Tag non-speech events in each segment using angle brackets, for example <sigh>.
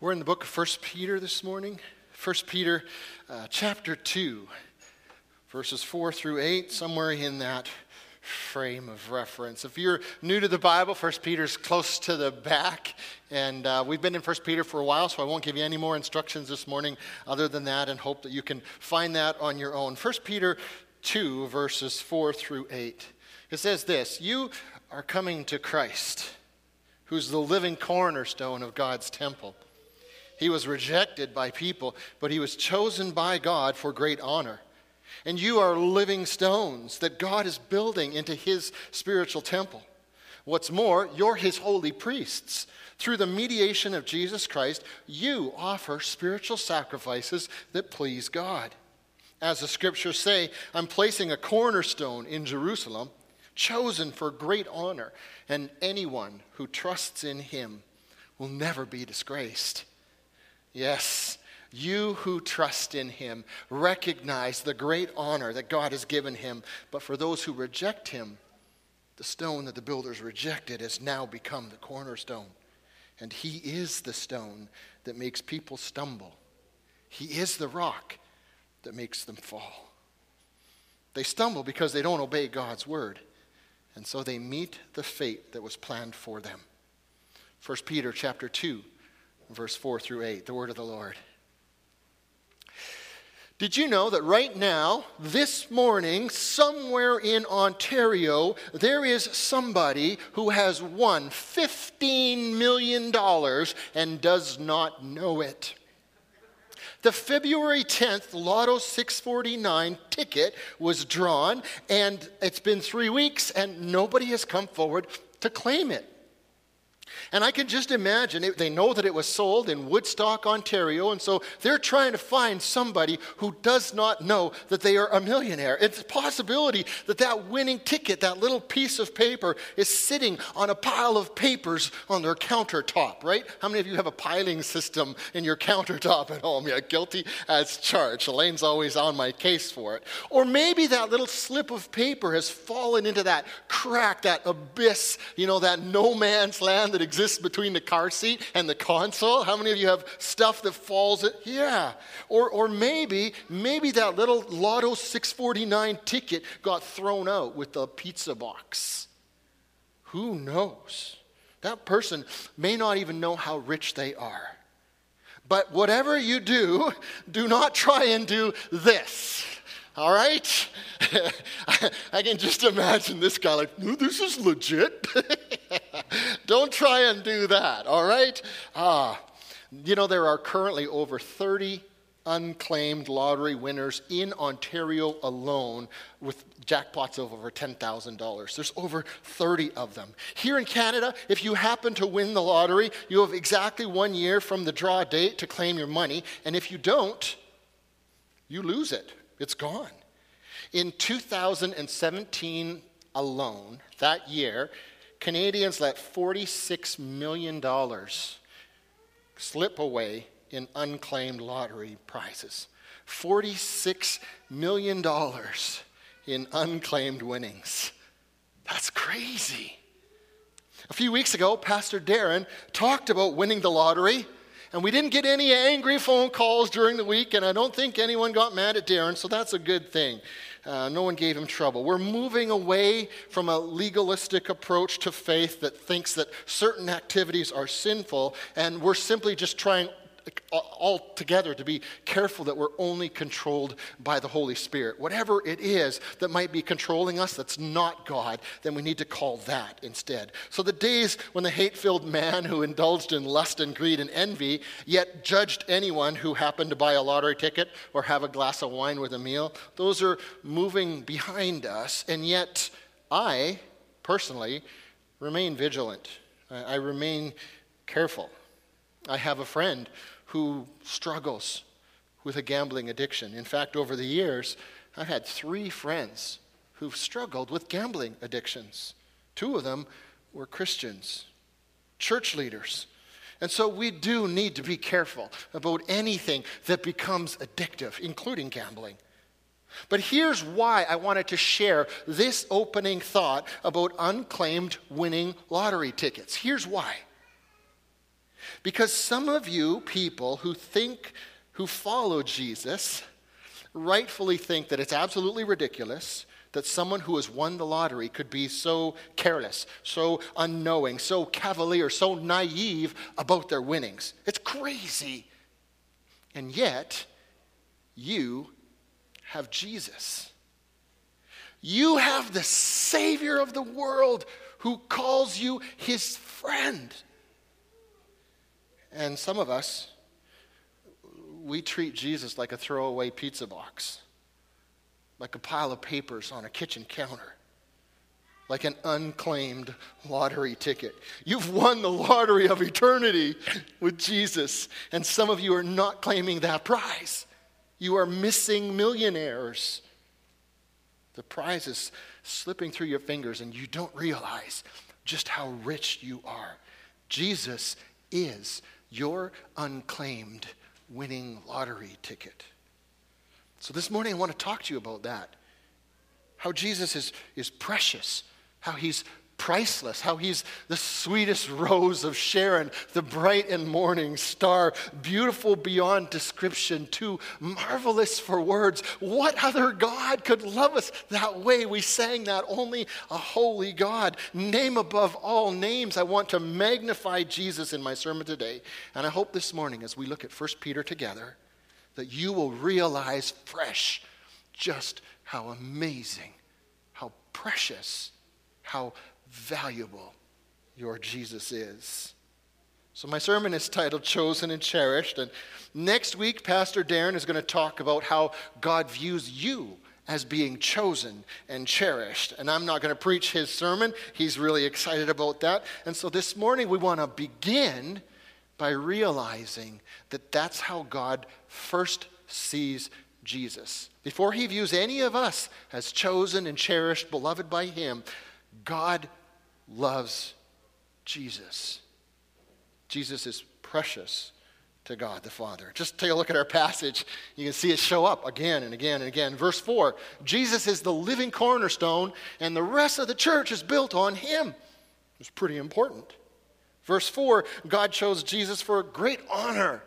We're in the book of 1 Peter this morning. 1 Peter uh, chapter 2, verses 4 through 8, somewhere in that frame of reference. If you're new to the Bible, 1 Peter's close to the back. And uh, we've been in 1 Peter for a while, so I won't give you any more instructions this morning other than that and hope that you can find that on your own. 1 Peter 2, verses 4 through 8. It says this You are coming to Christ, who's the living cornerstone of God's temple. He was rejected by people, but he was chosen by God for great honor. And you are living stones that God is building into his spiritual temple. What's more, you're his holy priests. Through the mediation of Jesus Christ, you offer spiritual sacrifices that please God. As the scriptures say, I'm placing a cornerstone in Jerusalem, chosen for great honor, and anyone who trusts in him will never be disgraced. Yes, you who trust in him recognize the great honor that God has given him. But for those who reject him, the stone that the builders rejected has now become the cornerstone. And he is the stone that makes people stumble. He is the rock that makes them fall. They stumble because they don't obey God's word. And so they meet the fate that was planned for them. 1 Peter chapter 2 verse 4 through 8, the word of the Lord. Did you know that right now, this morning, somewhere in Ontario, there is somebody who has won $15 million and does not know it? The February 10th Lotto 649 ticket was drawn, and it's been three weeks, and nobody has come forward to claim it. And I can just imagine, it, they know that it was sold in Woodstock, Ontario, and so they're trying to find somebody who does not know that they are a millionaire. It's a possibility that that winning ticket, that little piece of paper, is sitting on a pile of papers on their countertop, right? How many of you have a piling system in your countertop at home? Yeah, guilty as charged. Elaine's always on my case for it. Or maybe that little slip of paper has fallen into that crack, that abyss, you know, that no man's land that exists between the car seat and the console? How many of you have stuff that falls? In? Yeah. Or, or maybe, maybe that little Lotto 649 ticket got thrown out with the pizza box. Who knows? That person may not even know how rich they are. But whatever you do, do not try and do this. All right? <laughs> I can just imagine this guy like, this is legit. <laughs> Don't try and do that, all right? Ah, you know, there are currently over 30 unclaimed lottery winners in Ontario alone with jackpots of over $10,000. There's over 30 of them. Here in Canada, if you happen to win the lottery, you have exactly one year from the draw date to claim your money. And if you don't, you lose it. It's gone. In 2017 alone, that year, Canadians let $46 million slip away in unclaimed lottery prizes. $46 million in unclaimed winnings. That's crazy. A few weeks ago, Pastor Darren talked about winning the lottery and we didn't get any angry phone calls during the week, and I don't think anyone got mad at Darren, so that's a good thing. Uh, no one gave him trouble. We're moving away from a legalistic approach to faith that thinks that certain activities are sinful, and we're simply just trying all together to be careful that we're only controlled by the Holy Spirit. Whatever it is that might be controlling us that's not God, then we need to call that instead. So the days when the hate filled man who indulged in lust and greed and envy, yet judged anyone who happened to buy a lottery ticket or have a glass of wine with a meal, those are moving behind us. And yet, I personally remain vigilant. I remain careful. I have a friend who struggles with a gambling addiction. In fact, over the years, I've had three friends who've struggled with gambling addictions. Two of them were Christians, church leaders. And so we do need to be careful about anything that becomes addictive, including gambling. But here's why I wanted to share this opening thought about unclaimed winning lottery tickets. Here's why. Because some of you people who think, who follow Jesus, rightfully think that it's absolutely ridiculous that someone who has won the lottery could be so careless, so unknowing, so cavalier, so naive about their winnings. It's crazy. And yet, you have Jesus. You have the Savior of the world who calls you his friend. And some of us, we treat Jesus like a throwaway pizza box, like a pile of papers on a kitchen counter, like an unclaimed lottery ticket. You've won the lottery of eternity with Jesus, and some of you are not claiming that prize. You are missing millionaires. The prize is slipping through your fingers, and you don't realize just how rich you are. Jesus is your unclaimed winning lottery ticket. So this morning I want to talk to you about that. How Jesus is, is precious, how he's priceless, how he's the sweetest rose of Sharon, the bright and morning star, beautiful beyond description, too marvelous for words. What other God could love us that way? We sang that only a holy God. Name above all names. I want to magnify Jesus in my sermon today. And I hope this morning, as we look at 1 Peter together, that you will realize fresh just how amazing, how precious, how valuable your Jesus is. So, my sermon is titled Chosen and Cherished. And next week, Pastor Darren is going to talk about how God views you as being chosen and cherished. And I'm not going to preach his sermon, he's really excited about that. And so, this morning, we want to begin by realizing that that's how God first sees Jesus. Before he views any of us as chosen and cherished, beloved by him, God loves Jesus. Jesus is precious to God the Father. Just take a look at our passage. You can see it show up again and again and again. Verse 4 Jesus is the living cornerstone, and the rest of the church is built on him. It's pretty important. Verse 4 God chose Jesus for great honor.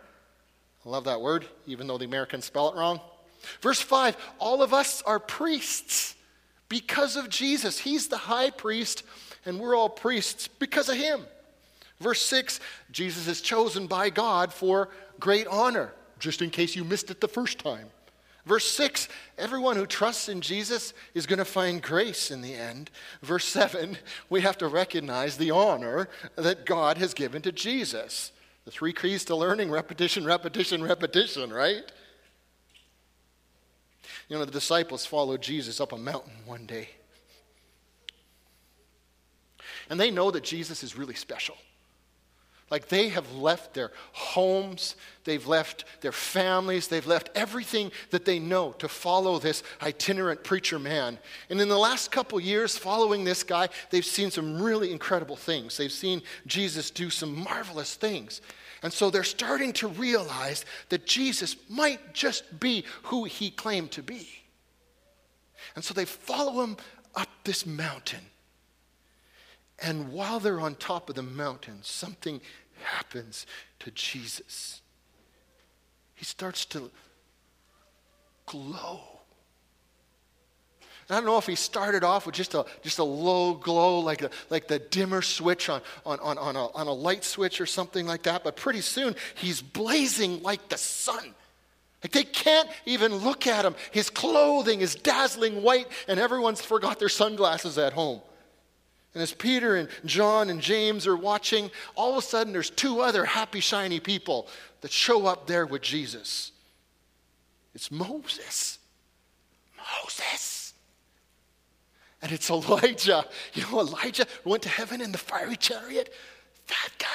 I love that word, even though the Americans spell it wrong. Verse 5 All of us are priests because of Jesus. He's the high priest and we're all priests because of him. Verse 6 Jesus is chosen by God for great honor, just in case you missed it the first time. Verse 6 everyone who trusts in Jesus is going to find grace in the end. Verse 7 we have to recognize the honor that God has given to Jesus. The three keys to learning repetition, repetition, repetition, right? You know, the disciples followed Jesus up a mountain one day. And they know that Jesus is really special. Like they have left their homes, they've left their families, they've left everything that they know to follow this itinerant preacher man. And in the last couple years following this guy, they've seen some really incredible things. They've seen Jesus do some marvelous things. And so they're starting to realize that Jesus might just be who he claimed to be. And so they follow him up this mountain. And while they're on top of the mountain, something happens to Jesus. He starts to glow. I don't know if he started off with just a, just a low glow, like, a, like the dimmer switch on, on, on, on, a, on a light switch or something like that, but pretty soon he's blazing like the sun. Like they can't even look at him. His clothing is dazzling white, and everyone's forgot their sunglasses at home. And as Peter and John and James are watching, all of a sudden there's two other happy, shiny people that show up there with Jesus. It's Moses. Moses. And it's Elijah. <laughs> You know, Elijah went to heaven in the fiery chariot. That guy.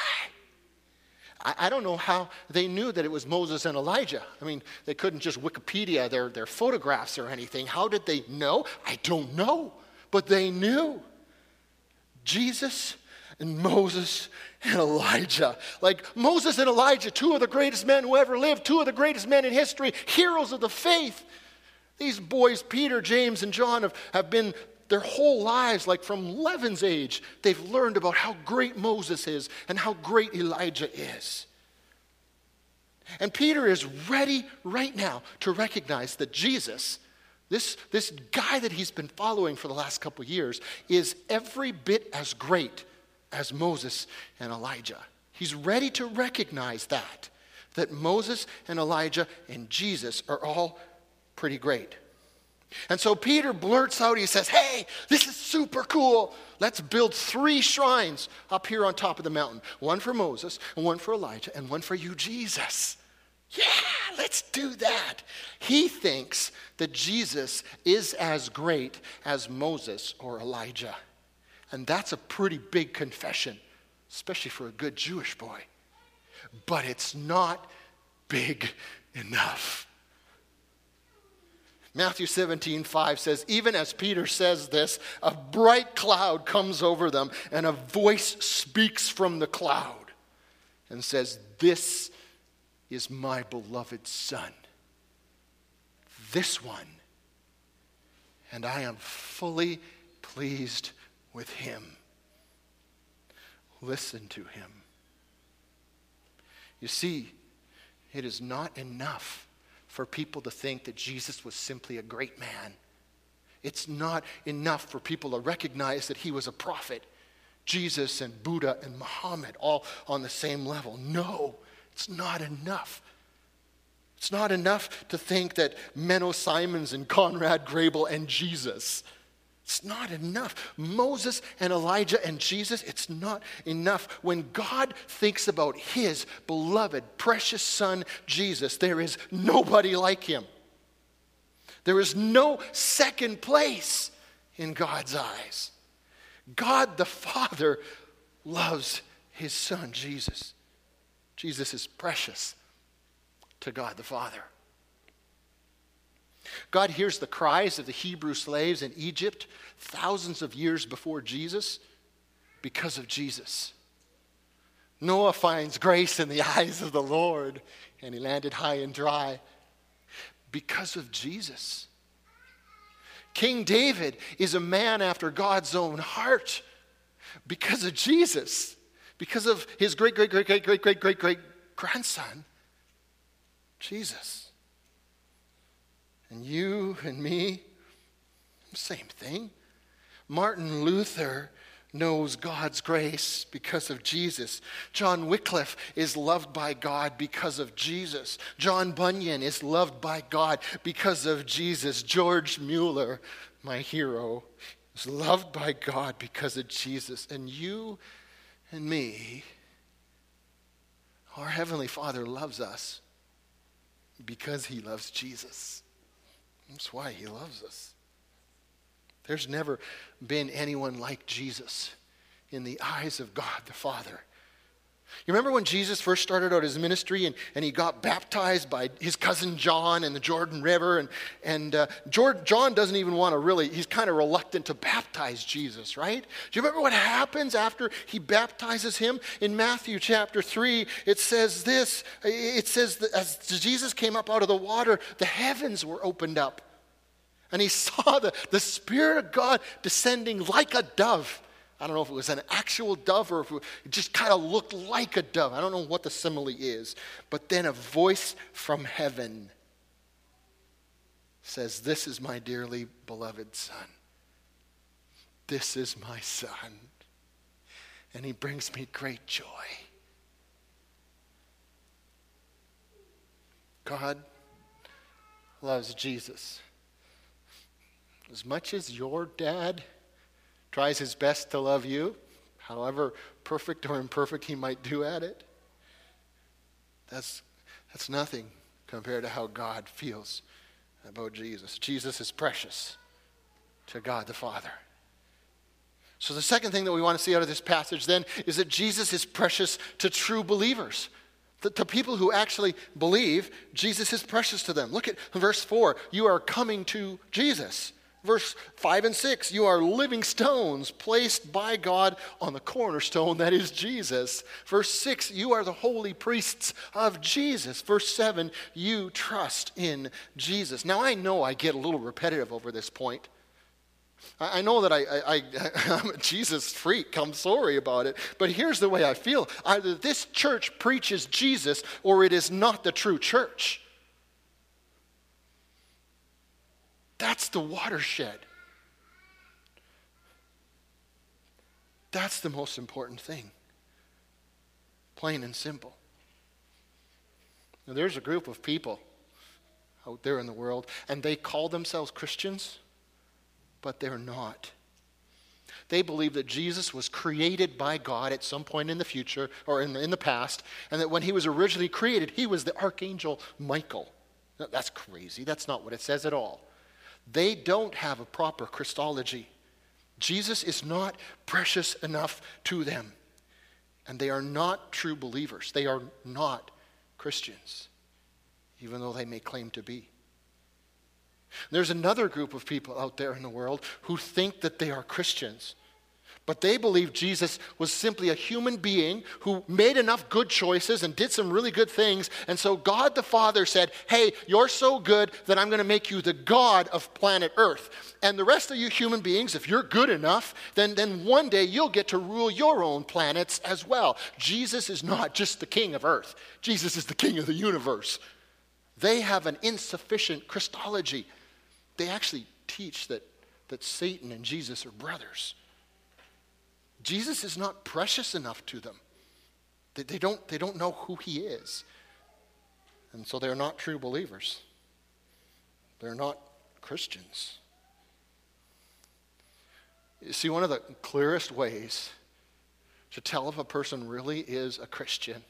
I, I don't know how they knew that it was Moses and Elijah. I mean, they couldn't just Wikipedia their, their photographs or anything. How did they know? I don't know. But they knew. Jesus and Moses and Elijah. Like Moses and Elijah, two of the greatest men who ever lived, two of the greatest men in history, heroes of the faith. These boys, Peter, James, and John, have, have been their whole lives, like from Levin's age, they've learned about how great Moses is and how great Elijah is. And Peter is ready right now to recognize that Jesus, this, this guy that he's been following for the last couple years, is every bit as great as Moses and Elijah. He's ready to recognize that, that Moses and Elijah and Jesus are all pretty great. And so Peter blurts out, he says, Hey, this is super cool. Let's build three shrines up here on top of the mountain one for Moses, and one for Elijah, and one for you, Jesus. Yeah, let's do that. He thinks that Jesus is as great as Moses or Elijah. And that's a pretty big confession, especially for a good Jewish boy. But it's not big enough. Matthew 17, 5 says, Even as Peter says this, a bright cloud comes over them, and a voice speaks from the cloud and says, This is my beloved Son. This one. And I am fully pleased with him. Listen to him. You see, it is not enough for people to think that Jesus was simply a great man. It's not enough for people to recognize that he was a prophet. Jesus and Buddha and Muhammad all on the same level. No, it's not enough. It's not enough to think that Menno Simons and Conrad Grebel and Jesus it's not enough. Moses and Elijah and Jesus, it's not enough. When God thinks about his beloved, precious son, Jesus, there is nobody like him. There is no second place in God's eyes. God the Father loves his son, Jesus. Jesus is precious to God the Father. God hears the cries of the Hebrew slaves in Egypt thousands of years before Jesus because of Jesus. Noah finds grace in the <laughs> eyes of the Lord, and he landed high and dry because of Jesus. King David is a man after God's own heart because of Jesus, because of his great, great, great, great, great, great, great, great grandson, Jesus. And you and me, same thing. Martin Luther knows God's grace because of Jesus. John Wycliffe is loved by God because of Jesus. John Bunyan is loved by God because of Jesus. George Mueller, my hero, is loved by God because of Jesus. And you and me, our Heavenly Father loves us because He loves Jesus. That's why he loves us. There's never been anyone like Jesus in the eyes of God the Father. You remember when Jesus first started out his ministry and, and he got baptized by his cousin John in the Jordan River? And, and uh, John doesn't even want to really, he's kind of reluctant to baptize Jesus, right? Do you remember what happens after he baptizes him? In Matthew chapter 3, it says this it says that as Jesus came up out of the water, the heavens were opened up. And he <laughs> saw the, the Spirit of God descending like a dove I don't know if it was an actual dove or if it just kind of looked like a dove. I don't know what the simile is. But then a voice from heaven says, This is my dearly beloved Son. This is my Son. And he brings me great joy. God loves Jesus as much as your dad tries his best to love you, however perfect or imperfect he might do at it. That's, that's nothing compared to how God feels about Jesus. Jesus is precious to God the Father. So, the second thing that we want to see out of this passage then is that Jesus is precious to true believers. The, to people who actually believe, Jesus is precious to them. Look at verse 4. You are coming to Jesus. Verse 5 and 6 You are living stones placed by God on the cornerstone that is Jesus. Verse 6 You are the holy priests of Jesus. Verse 7 You trust in Jesus. Now I know I get a little repetitive over this point. I know that I, I, am <laughs> a Jesus freak. I'm sorry about it. But here's the way I feel either this church preaches Jesus or it is not the true church. That's the watershed. That's the most important thing. Plain and simple. Now, there's a group of people out there in the world, and they call themselves Christians, but they're not. They believe that Jesus was created by God at some point in the future or in the, in the past, and that when he was originally created, he was the archangel Michael. Now, that's crazy. That's not what it says at all. They don't have a proper Christology. Jesus is not precious enough to them. And they are not true believers. They are not Christians, even though they may claim to be. There's another group of people out there in the world who think that they are Christians. But they believe Jesus was simply a human being who made enough good choices and did some really good things. And so God the Father said, Hey, you're so good that I'm going to make you the God of planet Earth. And the rest of you human beings, if you're good enough, then, then one day you'll get to rule your own planets as well. Jesus is not just the king of Earth, Jesus is the king of the universe. They have an insufficient Christology. They actually teach that, that Satan and Jesus are brothers. Jesus is not precious enough to them. They, they, don't, they don't know who he is. And so they're not true believers. They're not Christians. You see, one of the clearest ways to tell if a person really is a Christian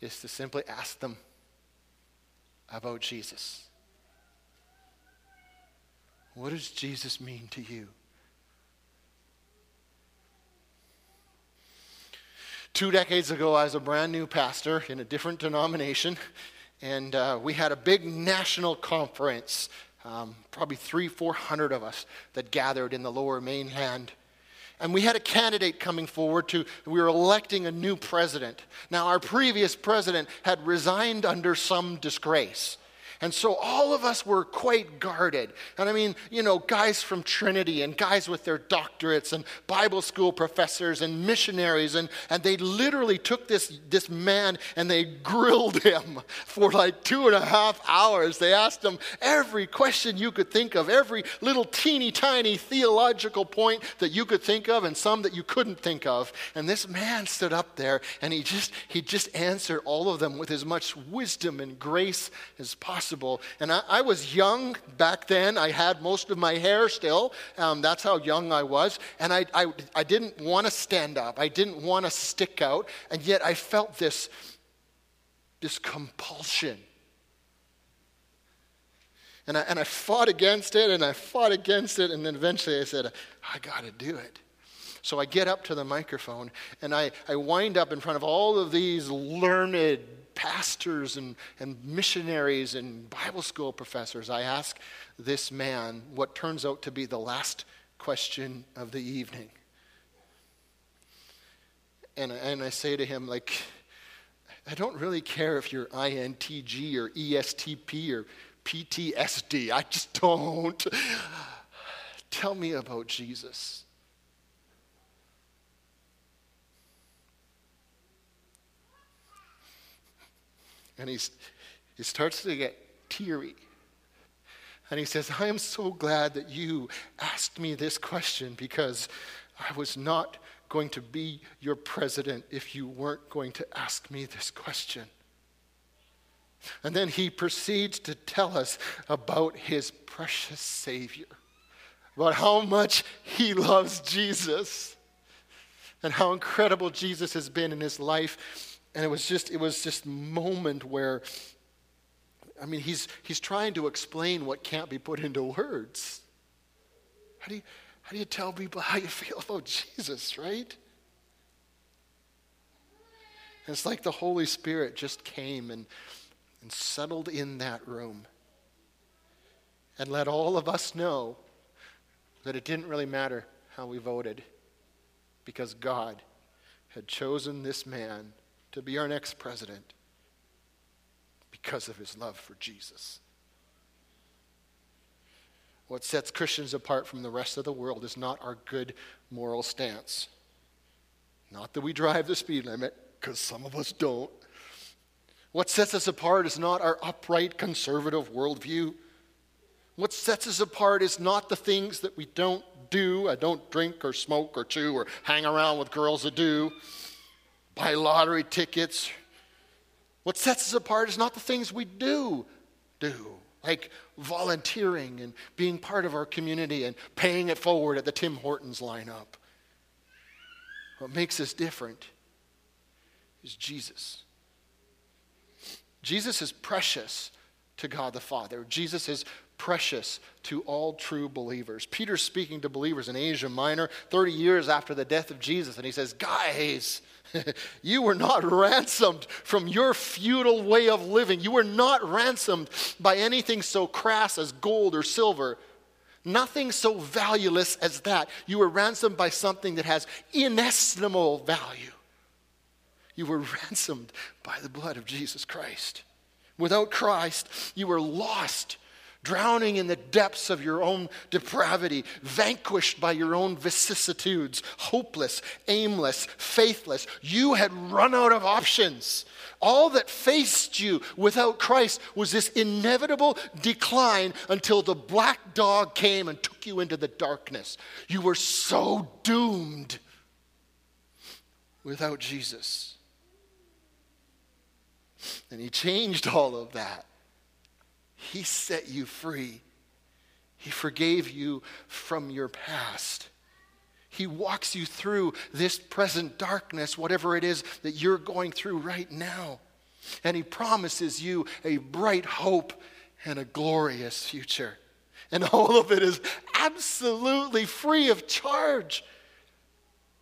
is to simply ask them about Jesus. What does Jesus mean to you? Two decades ago, I was a brand new pastor in a different denomination, <laughs> and uh, we had a big national conference, um, probably three, four hundred of us that gathered in the lower mainland. And we had a candidate coming forward to, we were electing a new president. Now, our previous president had resigned under some disgrace. And so all of us were quite guarded. And I mean, you know, guys from Trinity and guys with their doctorates and Bible school professors and missionaries. And, and they literally took this, this man and they grilled him <laughs> for like two and a half hours. They asked him every question you could think of, every little teeny tiny theological point that you could think of and some that you couldn't think of. And this man stood up there and he just, he just answered all of them with as much wisdom and grace as possible possible. And I, I, was young back then. I had most of my hair still. Um, that's how young I was. And I, I, I didn't want to stand up, I didn't want to stick out. And yet I felt this, this compulsion. And I, and I fought against it and I fought against it. And then eventually I said, I got to do it. So I get up to the microphone and I, I wind up in front of all of these learned pastors and, and missionaries and Bible school professors, I ask this man what turns out to be the last question of the evening. And, and I say to him, like, I don't really care if you're INTJ or ESTP or PTSD. I just don't. Tell me about Jesus. And he's, he starts to get teary. And he says, I am so glad that you asked me this question because I was not going to be your president if you weren't going to ask me this question. And then he proceeds to tell us about his precious Savior, about how much he loves Jesus, and how incredible Jesus has been in his life and it was just it was just moment where i mean he's he's trying to explain what can't be put into words. How do you how do you tell people how you feel about jesus right? And it's like the holy spirit just came and and settled in that room and let all of us know that it didn't really matter how we voted because god had chosen this man to be our next president because of his love for Jesus. What sets Christians apart from the rest of the world is not our good moral stance. Not that we drive the speed limit, because some of us don't. What sets us apart is not our upright conservative worldview. What sets us apart is not the things that we don't do. I don't drink or smoke or chew or hang around with girls that do, buy lottery tickets. What sets us apart is not the things we do do like volunteering and being part of our community and paying it forward at the Tim Hortons lineup. What makes us different is Jesus. Jesus is precious to God the Father. Jesus is precious to all true believers. Peter's speaking to believers in Asia Minor 30 years after the death of Jesus, and he says, Guys, <laughs> you were not ransomed from your feudal way of living. You were not ransomed by anything so crass as gold or silver. Nothing so valueless as that. You were ransomed by something that has inestimable value. You were <laughs> ransomed by the blood of Jesus Christ. Without Christ, you were lost drowning in the depths of your own depravity, vanquished by your own vicissitudes, hopeless, aimless, faithless. You had run out of options. All that faced you without Christ was this inevitable decline until the black dog came and took you into the darkness. You were so doomed without Jesus. And He changed all of that. He set you free. He forgave you from your past. He walks you through this present darkness, whatever it is that you're going through right now. And He promises you a bright hope and a glorious future. And all of it is absolutely free of charge.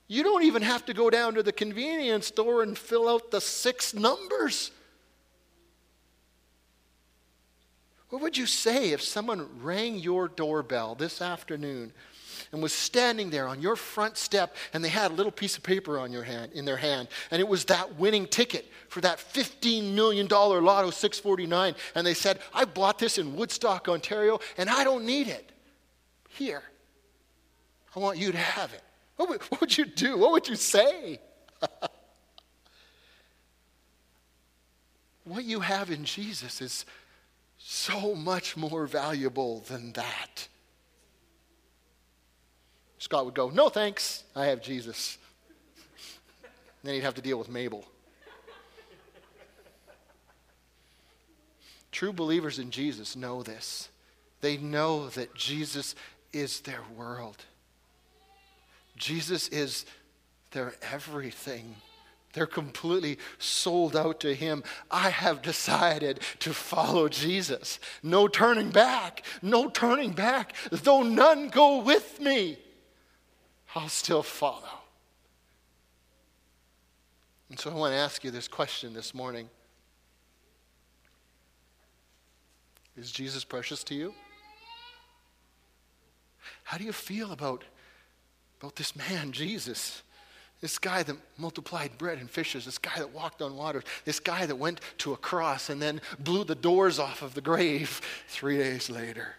You don't even have to go down to the convenience store and fill out the six numbers. What would you say if someone rang your doorbell this afternoon and was standing there on your front step and they had a little piece of paper on your hand in their hand and it was that winning ticket for that 15 million dollar lotto 649 and they said, "I bought this in Woodstock, Ontario and I don't need it. Here. I want you to have it." What would, what would you do? What would you say? <laughs> what you have in Jesus is so much more valuable than that. Scott would go, No thanks, I have Jesus. then he'd have to deal with Mabel. True believers in Jesus know this. They know that Jesus is their world. Jesus is their everything. They're completely sold out to Him. I have decided to follow Jesus. No turning back. No turning back. Though none go with me, I'll still follow. And so I want to ask you this question this morning Is Jesus precious to you? How do you feel about, about this man, Jesus? This guy that multiplied bread and fishes, this guy that walked on water, this guy that went to a cross and then blew the doors off of the grave <laughs> three days later.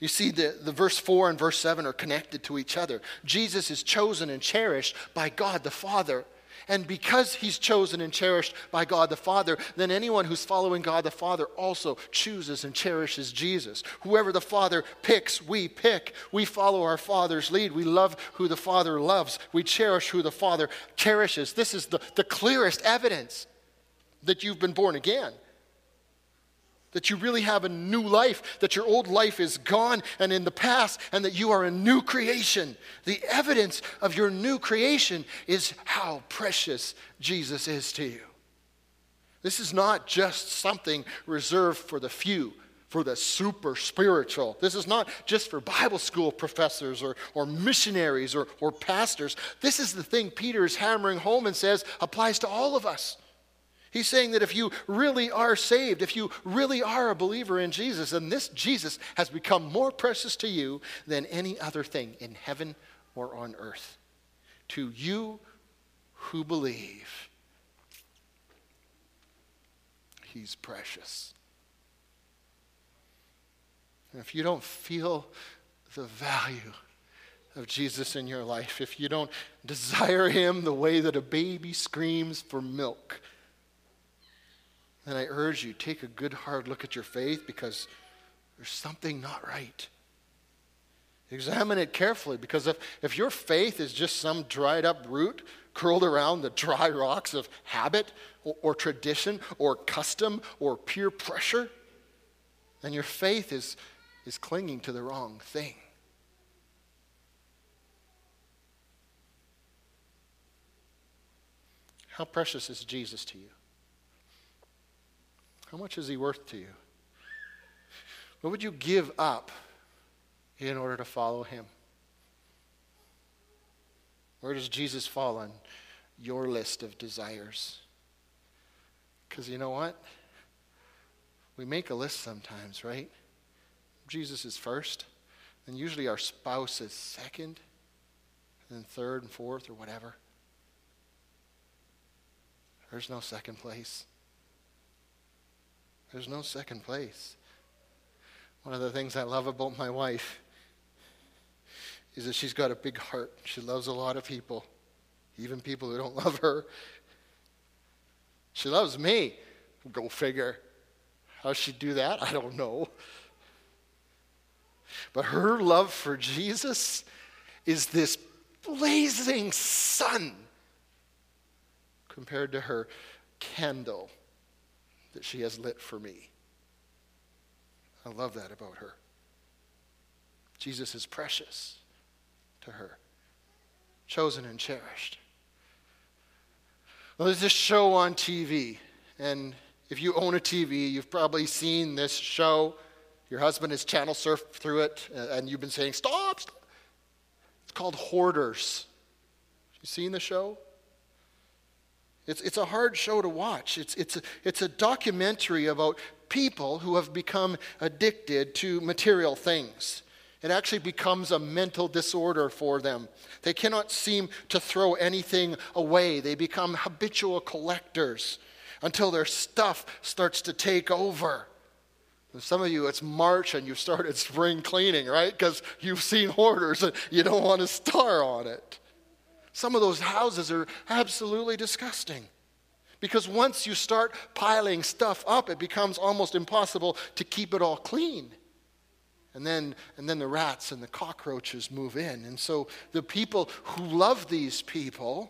You see, the, the verse 4 and verse 7 are connected to each other. Jesus is chosen and cherished by God the Father and because he's chosen and cherished by God the Father, then anyone who's following God the Father also chooses and cherishes Jesus. Whoever the Father picks, we pick. We follow our Father's lead. We love who the Father loves. We cherish who the Father cherishes. This is the, the clearest evidence that you've been born again that you really have a new life, that your old life is gone and in the past, and that you are a new creation. The evidence of your new creation is how precious Jesus is to you. This is not just something reserved for the few, for the super spiritual. This is not just for Bible school professors or, or missionaries or, or pastors. This is the thing Peter is hammering home and says applies to all of us. He's saying that if you really are saved, if you really are a believer in Jesus, then this Jesus has become more precious to you than any other thing in heaven or on earth. To you who believe, He's precious. And if you don't feel the value of Jesus in your life, if you don't desire him the way that a baby screams for milk, then I urge you, take a good hard look at your faith because there's something not right. Examine it carefully because if, if your faith is just some dried up root curled around the dry rocks of habit or, or tradition or custom or peer pressure, then your faith is, is clinging to the wrong thing. How precious is Jesus to you? How much is he worth to you? What would you give up in order to follow him? Where does Jesus fall on your list of desires? Because you know what? We make a list sometimes, right? Jesus is first, and usually our spouse is second, and then third and fourth or whatever. There's no second place. There's no second place. One of the things I love about my wife is that she's got a big heart. She loves a lot of people, even people who don't love her. She loves me. Go figure. How she do that? I don't know. But her love for Jesus is this blazing sun compared to her candle that she has lit for me. I love that about her. Jesus is precious to her, chosen and cherished. Well, there's this show on TV, and if you own a TV, you've probably seen this show. Your husband has channel surfed through it, and you've been saying, Stop! stop. It's called Hoarders. You seen the show? It's, it's a hard show to watch. It's, it's, a, it's a documentary about people who have become addicted to material things. It actually becomes a mental disorder for them. They cannot seem to throw anything away. They become habitual collectors until their stuff starts to take over. And some of you, it's March and you've started spring cleaning, right? Because you've seen hoarders and you don't want to star on it. Some of those houses are absolutely disgusting. Because once you start piling stuff up, it becomes almost impossible to keep it all clean. And then, and then the rats and the cockroaches move in. And so the people who love these people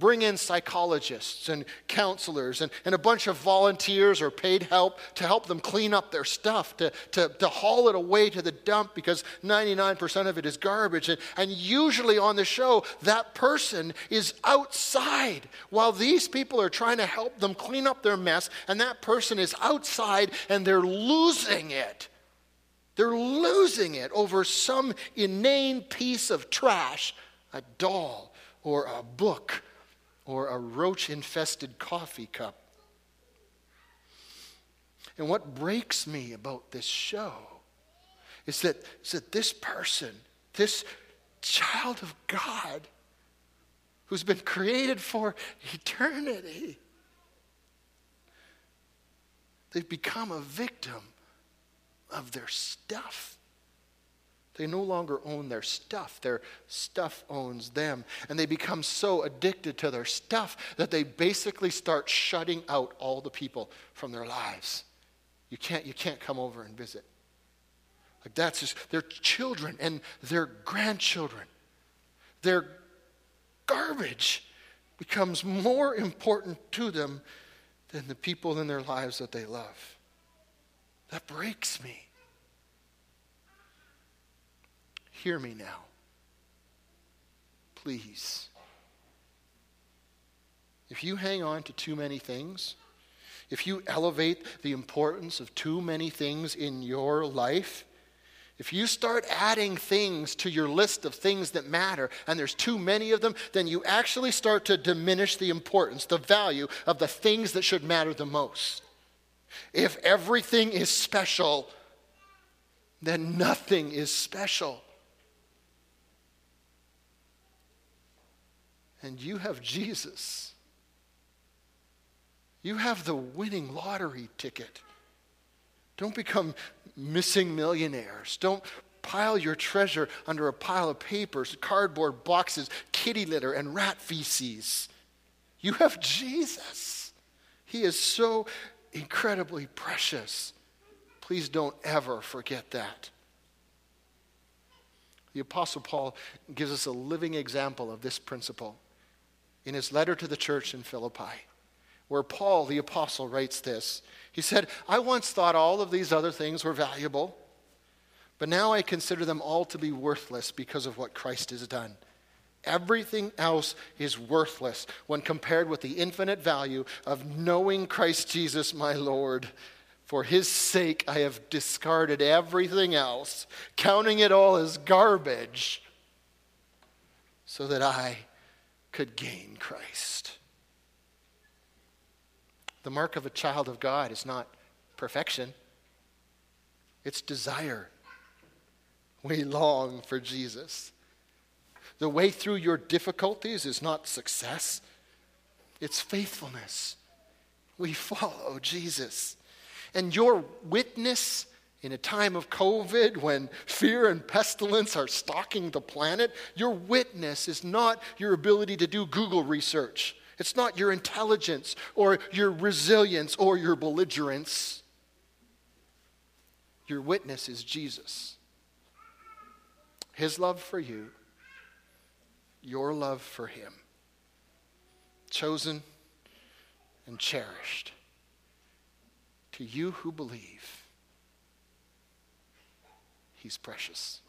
Bring in psychologists and counselors and, and a bunch of volunteers or paid help to help them clean up their stuff, to, to, to haul it away to the dump because 99% of it is garbage. And, and usually on the show, that person is outside while these people are trying to help them clean up their mess, and that person is outside and they're losing it. They're losing it over some inane piece of trash, a doll or a book or a roach infested coffee cup. And what breaks me about this show is that, is that this person, this child of God, who's been created for eternity, they've become a victim of their stuff. They no longer own their stuff. Their stuff owns them. And they become so addicted to their stuff that they basically start shutting out all the people from their lives. You can't, you can't come over and visit. Like that's just their children and their grandchildren. Their garbage becomes more important to them than the people in their lives that they love. That breaks me. Hear me now. Please. If you hang on to too many things, if you elevate the importance of too many things in your life, if you start adding things to your list of things that matter and there's too many of them, then you actually start to diminish the importance, the value of the things that should matter the most. If everything is special, then nothing is special. And you have Jesus. You have the winning lottery ticket Don't become missing millionaires. Don't pile your treasure under a pile of papers, cardboard boxes, kitty litter, and rat feces. You have Jesus. He is so incredibly precious. Please don't ever forget that. The Apostle Paul gives us a living example of this principle in his letter to the church in Philippi, where Paul, the Apostle, writes this. He said, I once thought all of these other things were valuable, but now I consider them all to be worthless because of what Christ has done. Everything else is worthless when compared with the infinite value of knowing Christ Jesus, my Lord. For his sake, I have discarded everything else, counting it all as garbage, so that I could gain Christ. The mark of a child of God is not perfection, it's desire. We long for Jesus. The way through your difficulties is not success, it's faithfulness. We follow Jesus. And your witness in a time of COVID when fear and pestilence are stalking the planet, your witness is not your ability to do Google research. It's not your intelligence or your resilience or your belligerence. Your witness is Jesus. His love for you, your love for Him. Chosen and cherished. To you who believe, He's precious.